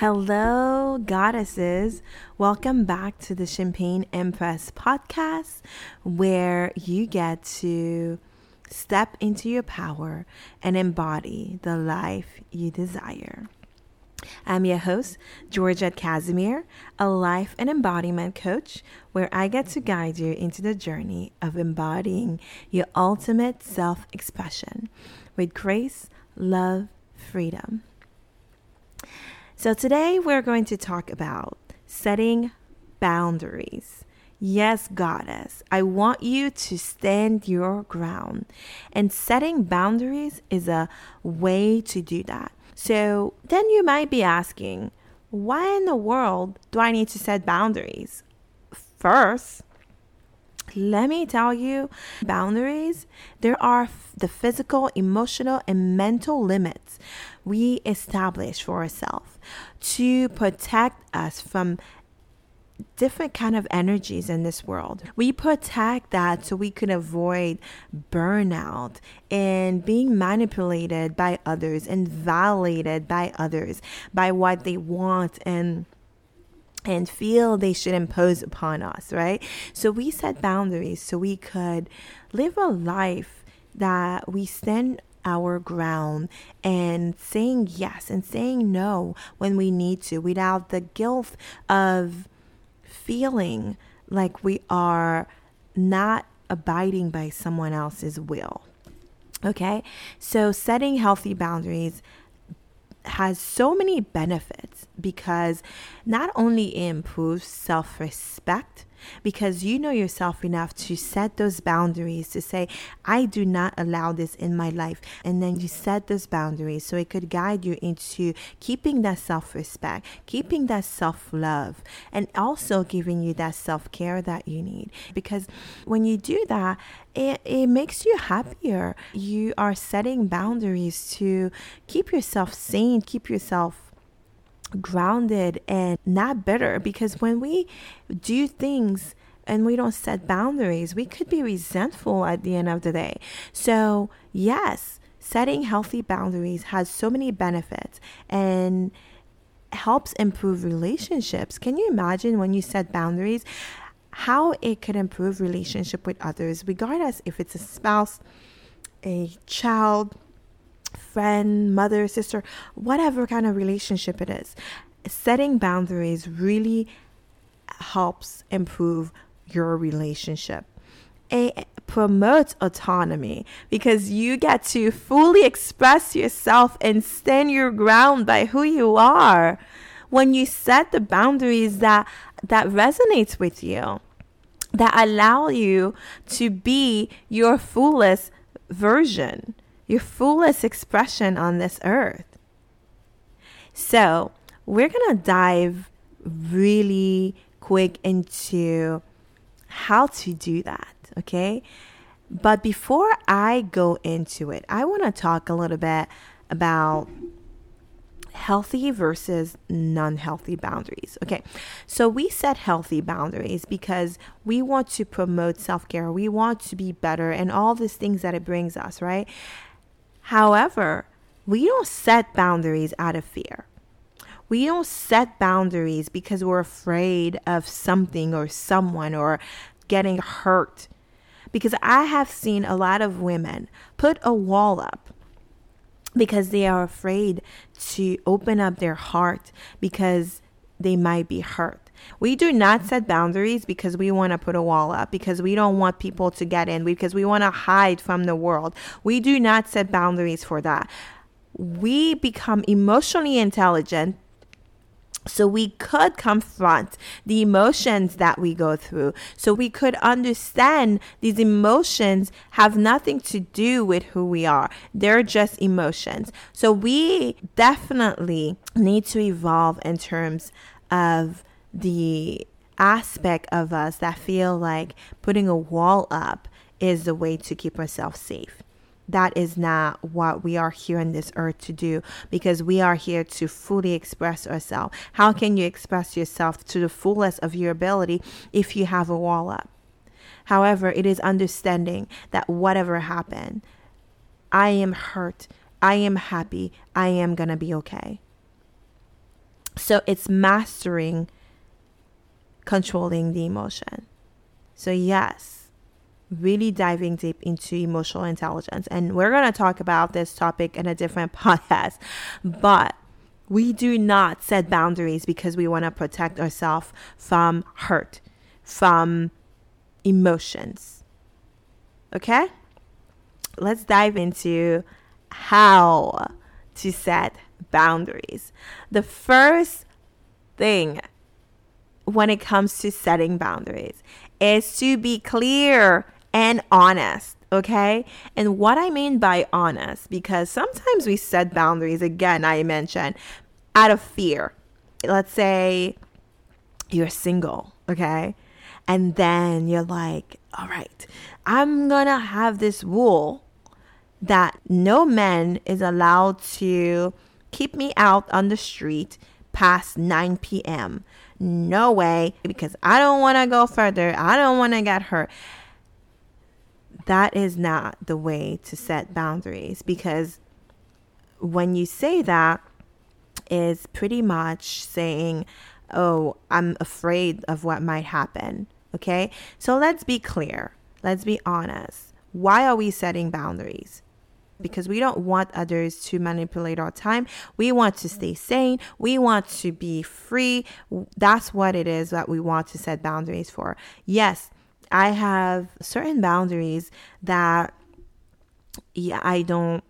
Hello, goddesses. Welcome back to the Champagne Empress podcast, where you get to step into your power and embody the life you desire. I'm your host, Georgette Casimir, a life and embodiment coach, where I get to guide you into the journey of embodying your ultimate self expression with grace, love, freedom. So, today we're going to talk about setting boundaries. Yes, goddess, I want you to stand your ground. And setting boundaries is a way to do that. So, then you might be asking, why in the world do I need to set boundaries? First, let me tell you, boundaries, there are the physical, emotional, and mental limits we establish for ourselves to protect us from different kind of energies in this world. We protect that so we can avoid burnout and being manipulated by others and violated by others by what they want and and feel they should impose upon us, right? So we set boundaries so we could live a life that we stand our ground and saying yes and saying no when we need to without the guilt of feeling like we are not abiding by someone else's will. Okay, so setting healthy boundaries has so many benefits because not only it improves self respect, because you know yourself enough to set those boundaries to say, I do not allow this in my life. And then you set those boundaries so it could guide you into keeping that self respect, keeping that self love, and also giving you that self care that you need. Because when you do that, it, it makes you happier. You are setting boundaries to keep yourself sane, keep yourself grounded and not bitter because when we do things and we don't set boundaries, we could be resentful at the end of the day. So, yes, setting healthy boundaries has so many benefits and helps improve relationships. Can you imagine when you set boundaries? How it could improve relationship with others, regardless if it's a spouse, a child, friend, mother, sister, whatever kind of relationship it is, setting boundaries really helps improve your relationship. It promotes autonomy because you get to fully express yourself and stand your ground by who you are when you set the boundaries that that resonates with you that allow you to be your fullest version your fullest expression on this earth. So, we're going to dive really quick into how to do that, okay? But before I go into it, I want to talk a little bit about healthy versus non healthy boundaries. Okay, so we set healthy boundaries because we want to promote self care, we want to be better, and all these things that it brings us, right? However, we don't set boundaries out of fear. We don't set boundaries because we're afraid of something or someone or getting hurt. Because I have seen a lot of women put a wall up because they are afraid to open up their heart because they might be hurt. We do not set boundaries because we want to put a wall up, because we don't want people to get in, because we want to hide from the world. We do not set boundaries for that. We become emotionally intelligent so we could confront the emotions that we go through. So we could understand these emotions have nothing to do with who we are. They're just emotions. So we definitely need to evolve in terms of the aspect of us that feel like putting a wall up is the way to keep ourselves safe. That is not what we are here on this earth to do because we are here to fully express ourselves. How can you express yourself to the fullest of your ability if you have a wall up? However, it is understanding that whatever happened, I am hurt, I am happy, I am going to be okay. So it's mastering controlling the emotion. So, yes, really diving deep into emotional intelligence. And we're going to talk about this topic in a different podcast. But we do not set boundaries because we want to protect ourselves from hurt, from emotions. Okay? Let's dive into how to set boundaries. The first thing when it comes to setting boundaries is to be clear and honest. Okay. And what I mean by honest, because sometimes we set boundaries, again, I mentioned out of fear. Let's say you're single. Okay. And then you're like, all right, I'm going to have this rule that no man is allowed to keep me out on the street past 9 p.m. No way, because I don't want to go further. I don't want to get hurt. That is not the way to set boundaries because when you say that, is pretty much saying, Oh, I'm afraid of what might happen. Okay, so let's be clear, let's be honest. Why are we setting boundaries? Because we don't want others to manipulate our time. We want to stay sane. We want to be free. That's what it is that we want to set boundaries for. Yes, I have certain boundaries that yeah, I don't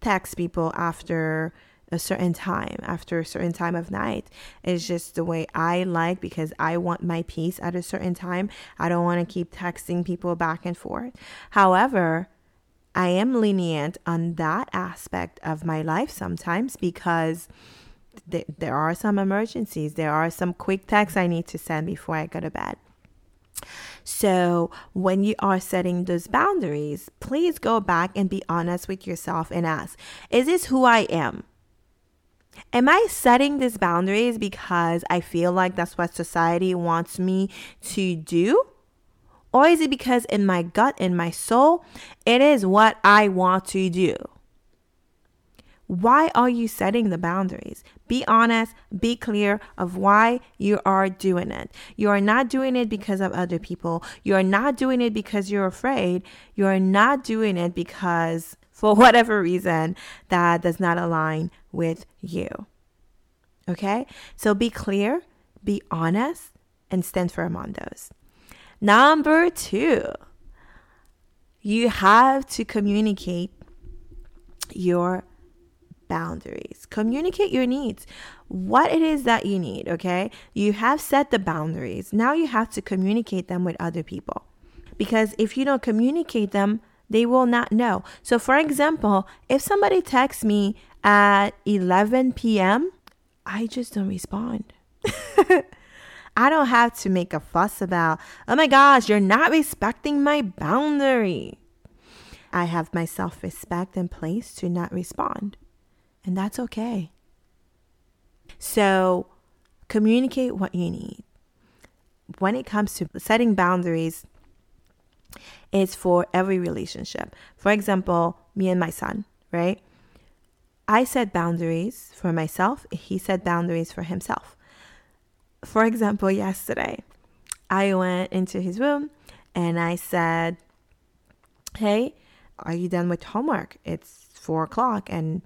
text people after a certain time, after a certain time of night. It's just the way I like because I want my peace at a certain time. I don't want to keep texting people back and forth. However, I am lenient on that aspect of my life sometimes because th- there are some emergencies. There are some quick texts I need to send before I go to bed. So, when you are setting those boundaries, please go back and be honest with yourself and ask Is this who I am? Am I setting these boundaries because I feel like that's what society wants me to do? Or is it because in my gut, in my soul, it is what I want to do? Why are you setting the boundaries? Be honest, be clear of why you are doing it. You are not doing it because of other people. You are not doing it because you're afraid. You are not doing it because, for whatever reason, that does not align with you. Okay? So be clear, be honest, and stand firm on those. Number two, you have to communicate your boundaries. Communicate your needs. What it is that you need, okay? You have set the boundaries. Now you have to communicate them with other people. Because if you don't communicate them, they will not know. So, for example, if somebody texts me at 11 p.m., I just don't respond. I don't have to make a fuss about, oh my gosh, you're not respecting my boundary. I have my self respect in place to not respond, and that's okay. So, communicate what you need. When it comes to setting boundaries, it's for every relationship. For example, me and my son, right? I set boundaries for myself, he set boundaries for himself for example, yesterday, I went into his room and I said, Hey, are you done with homework? It's four o'clock and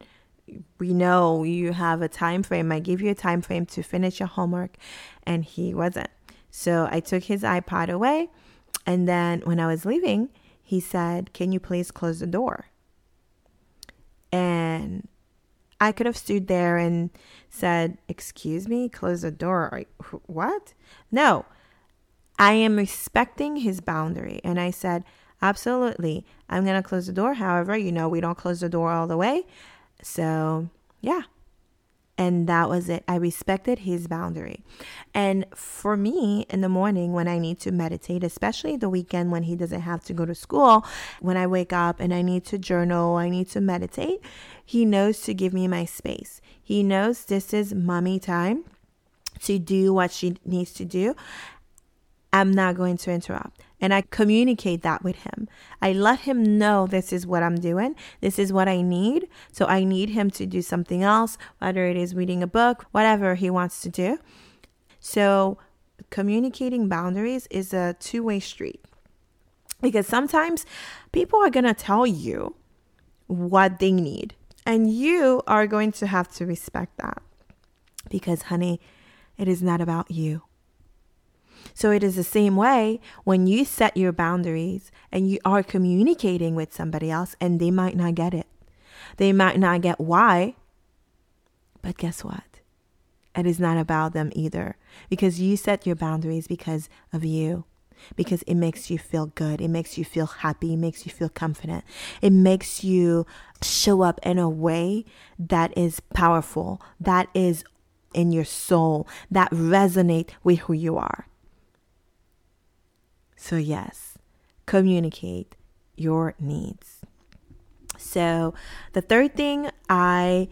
we know you have a time frame. I give you a time frame to finish your homework, and he wasn't. So I took his iPod away, and then when I was leaving, he said, Can you please close the door? And I could have stood there and said, Excuse me, close the door. What? No, I am respecting his boundary. And I said, Absolutely. I'm going to close the door. However, you know, we don't close the door all the way. So, yeah, and that was it. I respected his boundary. And for me, in the morning when I need to meditate, especially the weekend when he doesn't have to go to school, when I wake up and I need to journal, I need to meditate, he knows to give me my space. He knows this is mommy time to do what she needs to do. I'm not going to interrupt. And I communicate that with him. I let him know this is what I'm doing, this is what I need. So I need him to do something else, whether it is reading a book, whatever he wants to do. So communicating boundaries is a two way street because sometimes people are going to tell you what they need, and you are going to have to respect that because, honey, it is not about you. So it is the same way when you set your boundaries and you are communicating with somebody else and they might not get it. They might not get why. But guess what? It is not about them either because you set your boundaries because of you. Because it makes you feel good. It makes you feel happy. It makes you feel confident. It makes you show up in a way that is powerful, that is in your soul, that resonate with who you are. So, yes, communicate your needs. So, the third thing I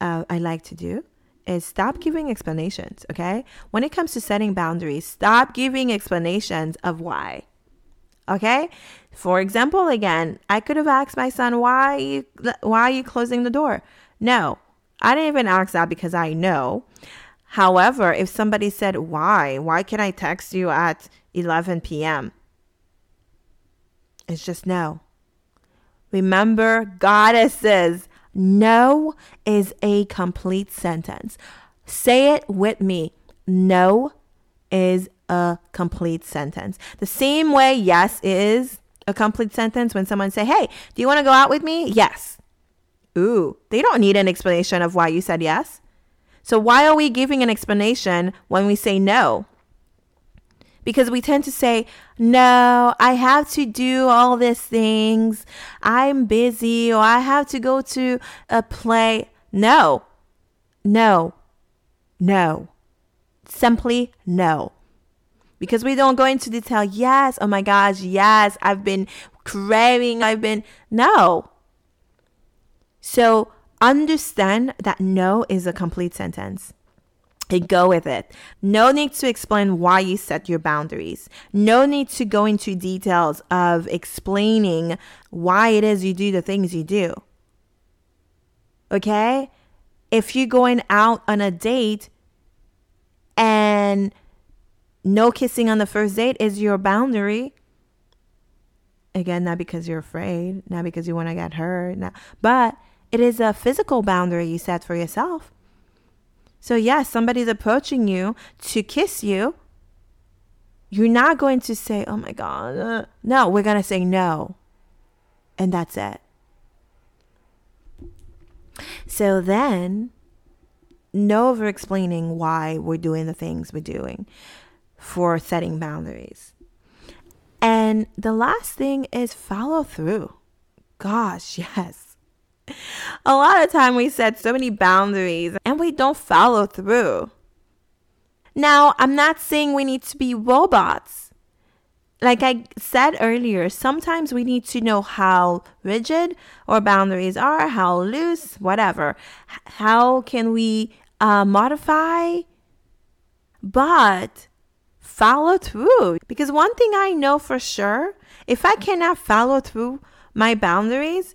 uh, I like to do is stop giving explanations, okay? When it comes to setting boundaries, stop giving explanations of why. Okay? For example, again, I could have asked my son, "Why you, why are you closing the door?" No. I didn't even ask that because I know. However, if somebody said, "Why? Why can I text you at 11 p.m. It's just no. Remember, goddesses, no is a complete sentence. Say it with me. No is a complete sentence. The same way yes is a complete sentence when someone say, "Hey, do you want to go out with me?" Yes. Ooh, they don't need an explanation of why you said yes. So why are we giving an explanation when we say no? because we tend to say, No, I have to do all these things. I'm busy or I have to go to a play. No, no, no. Simply no. Because we don't go into detail. Yes, oh my gosh, yes, I've been craving, I've been. No. So understand that no is a complete sentence and go with it. No need to explain why you set your boundaries. No need to go into details of explaining why it is you do the things you do. Okay? If you're going out on a date and no kissing on the first date is your boundary, again, not because you're afraid, not because you want to get hurt, not, but it is a physical boundary you set for yourself. So, yes, somebody's approaching you to kiss you. You're not going to say, oh my God. Uh. No, we're going to say no. And that's it. So then, no over explaining why we're doing the things we're doing for setting boundaries. And the last thing is follow through. Gosh, yes a lot of time we set so many boundaries and we don't follow through. Now, I'm not saying we need to be robots. Like I said earlier, sometimes we need to know how rigid our boundaries are, how loose, whatever. How can we uh, modify? But follow through. Because one thing I know for sure if I cannot follow through my boundaries,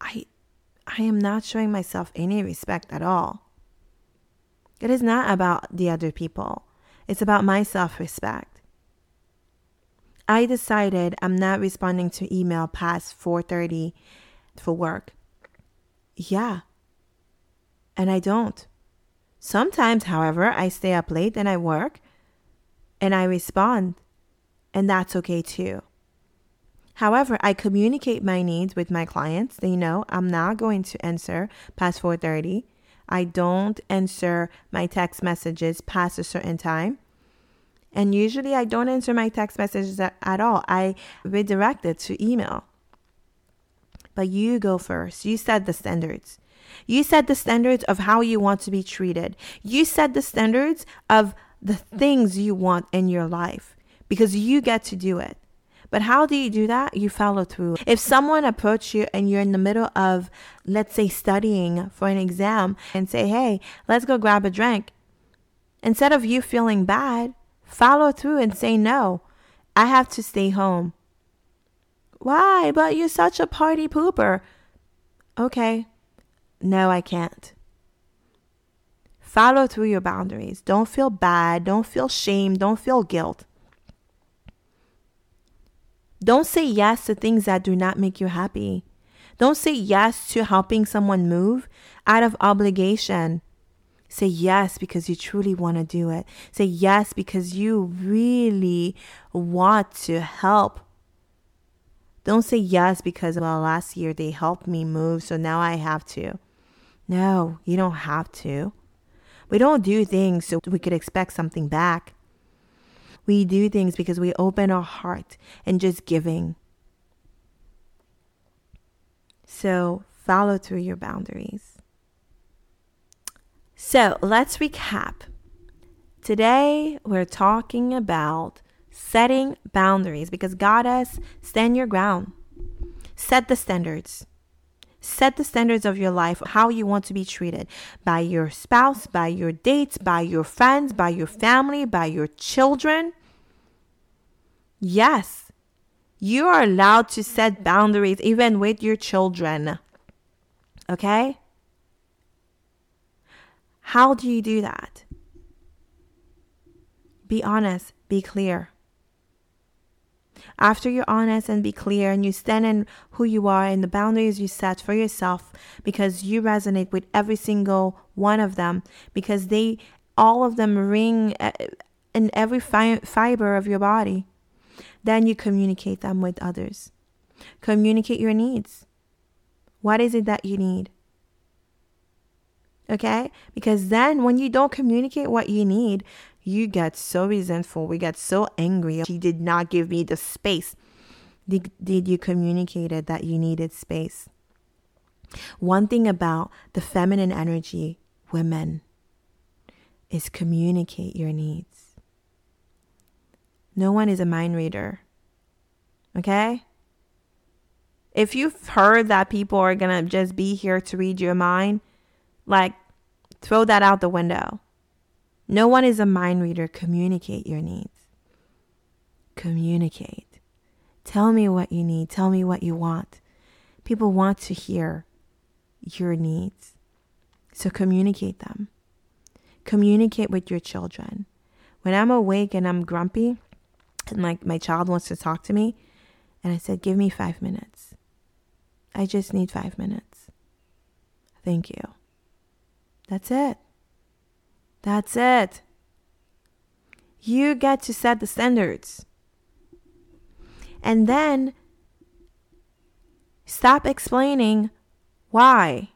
I I am not showing myself any respect at all. It is not about the other people. It's about my self-respect. I decided I'm not responding to email past 4:30 for work. Yeah. And I don't. Sometimes, however, I stay up late and I work and I respond. And that's okay too. However, I communicate my needs with my clients. They know I'm not going to answer past 4:30. I don't answer my text messages past a certain time. And usually I don't answer my text messages at all. I redirect it to email. But you go first. You set the standards. You set the standards of how you want to be treated. You set the standards of the things you want in your life because you get to do it. But how do you do that? You follow through. If someone approach you and you're in the middle of, let's say, studying for an exam and say, hey, let's go grab a drink, instead of you feeling bad, Follow through and say, no, I have to stay home. Why? But you're such a party pooper. Okay. No, I can't. Follow through your boundaries. Don't feel bad. Don't feel shame. Don't feel guilt. Don't say yes to things that do not make you happy. Don't say yes to helping someone move out of obligation. Say yes because you truly want to do it. Say yes because you really want to help. Don't say yes because, well, last year they helped me move, so now I have to. No, you don't have to. We don't do things so we could expect something back. We do things because we open our heart and just giving. So follow through your boundaries. So let's recap. Today we're talking about setting boundaries because Goddess, stand your ground. Set the standards. Set the standards of your life, how you want to be treated by your spouse, by your dates, by your friends, by your family, by your children. Yes, you are allowed to set boundaries even with your children. Okay? How do you do that? Be honest, be clear. After you're honest and be clear and you stand in who you are and the boundaries you set for yourself because you resonate with every single one of them because they all of them ring uh, in every fi- fiber of your body. Then you communicate them with others. Communicate your needs. What is it that you need? Okay? Because then when you don't communicate what you need, you get so resentful. We get so angry. She did not give me the space. Did, did you communicate it that you needed space? One thing about the feminine energy, women, is communicate your needs. No one is a mind reader. Okay? If you've heard that people are going to just be here to read your mind, like throw that out the window. No one is a mind reader. Communicate your needs. Communicate. Tell me what you need. Tell me what you want. People want to hear your needs. So communicate them. Communicate with your children. When I'm awake and I'm grumpy, and like my child wants to talk to me. And i said give me five minutes. I just need five minutes. Thank you. That's it. That's it. You get to set the standards. And then stop explaining why.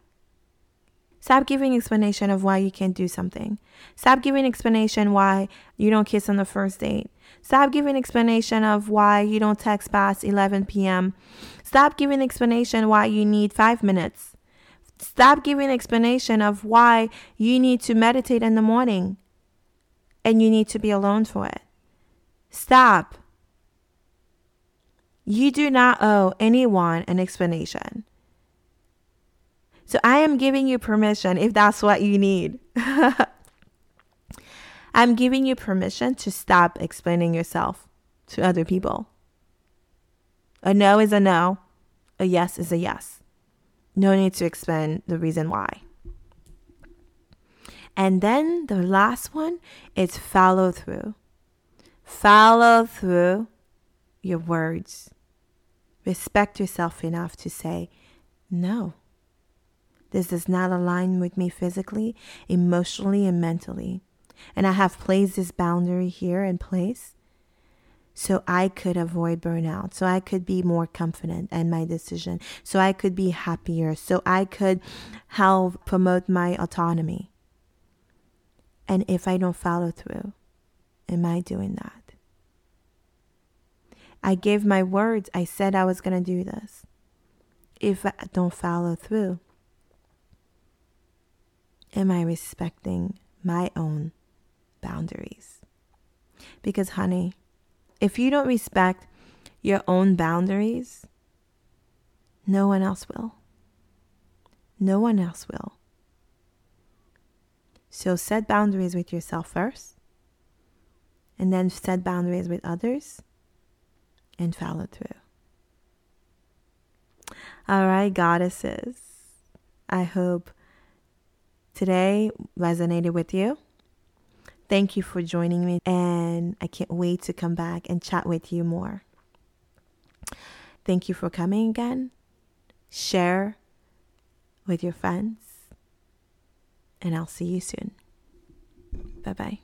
Stop giving explanation of why you can't do something. Stop giving explanation why you don't kiss on the first date. Stop giving explanation of why you don't text past 11 p.m. Stop giving explanation why you need 5 minutes. Stop giving explanation of why you need to meditate in the morning and you need to be alone for it. Stop. You do not owe anyone an explanation. So I am giving you permission if that's what you need. I'm giving you permission to stop explaining yourself to other people. A no is a no, a yes is a yes. No need to explain the reason why. And then the last one is follow through. Follow through your words. Respect yourself enough to say no. This does not align with me physically, emotionally, and mentally. And I have placed this boundary here in place so I could avoid burnout, so I could be more confident in my decision, so I could be happier, so I could help promote my autonomy. And if I don't follow through, am I doing that? I gave my words. I said I was going to do this. If I don't follow through, am I respecting my own boundaries? Because, honey, if you don't respect your own boundaries, no one else will. No one else will. So set boundaries with yourself first and then set boundaries with others and follow through. All right, goddesses. I hope today resonated with you. Thank you for joining me, and I can't wait to come back and chat with you more. Thank you for coming again. Share with your friends, and I'll see you soon. Bye bye.